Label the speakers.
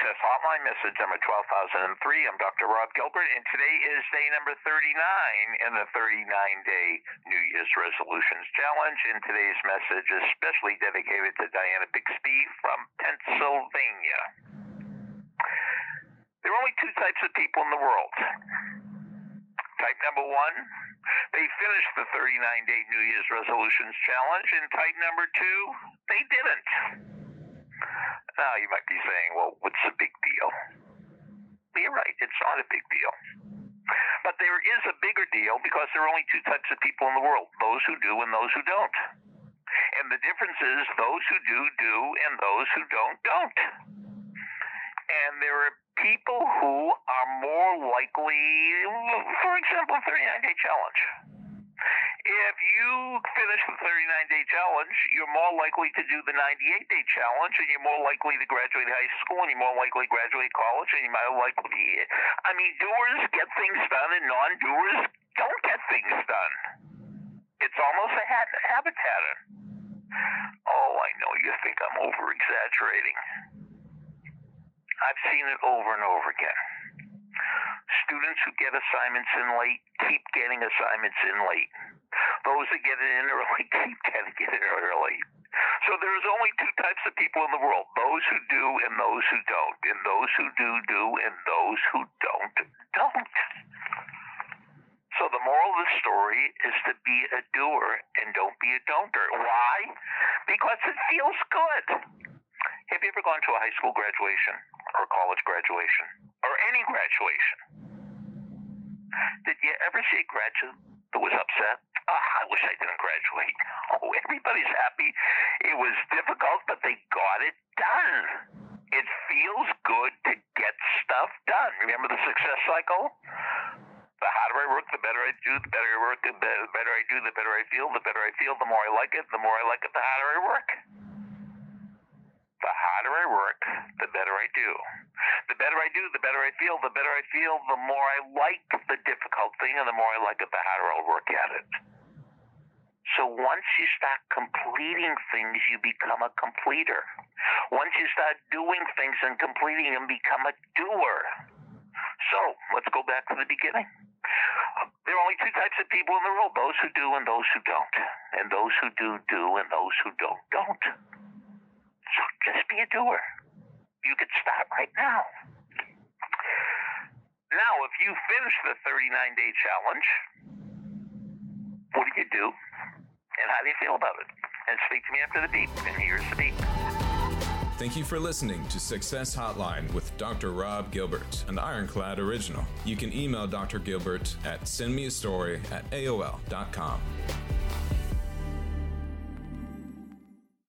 Speaker 1: Hotline, message number 12003. I'm Dr. Rob Gilbert, and today is day number 39 in the 39 day New Year's Resolutions Challenge. And today's message is specially dedicated to Diana Bixby from Pennsylvania. There are only two types of people in the world. Type number one, they finished the 39 day New Year's Resolutions Challenge, and type number two, they didn't. Now you might be saying, well, what's the big deal? You're right, it's not a big deal. But there is a bigger deal because there are only two types of people in the world those who do and those who don't. And the difference is those who do, do, and those who don't, don't. And there are people who are more likely, for example, 39 day challenge. If you finish the 39 day challenge, you're more likely to do the 98 day challenge, and you're more likely to graduate high school, and you're more likely to graduate college, and you're more likely. To, I mean, doers get things done, and non doers don't get things done. It's almost a habit pattern. Oh, I know you think I'm over exaggerating. I've seen it over and over again. Students who get assignments in late keep getting assignments in late. Those that get it in early keep getting it in early. So there's only two types of people in the world those who do and those who don't. And those who do, do, and those who don't, don't. So the moral of the story is to be a doer and don't be a don'ter. Why? Because it feels good. Have you ever gone to a high school graduation or college graduation or any graduation? Did you ever see a graduate that was upset? I wish I didn't graduate. Oh, everybody's happy. It was difficult, but they got it done. It feels good to get stuff done. Remember the success cycle? The harder I work, the better I do, the better I work, the better I do, the better I feel, the better I feel, the more I like it, the more I like it, the harder I work the harder I work, the better I do. The better I do, the better I feel. The better I feel, the more I like the difficult thing, and the more I like it, the harder I'll work at it. So once you start completing things, you become a completer. Once you start doing things and completing them, become a doer. So let's go back to the beginning. There are only two types of people in the world those who do and those who don't. And those who do, do, and those who don't, don't. So just be a doer. You could start right now. Now, if you finish the 39 day challenge, what do you do? How do you feel about it? And speak to me after the beep. And here's the beep.
Speaker 2: Thank you for listening to Success Hotline with Dr. Rob Gilbert, an Ironclad original. You can email Dr. Gilbert at sendmeastory at AOL.com.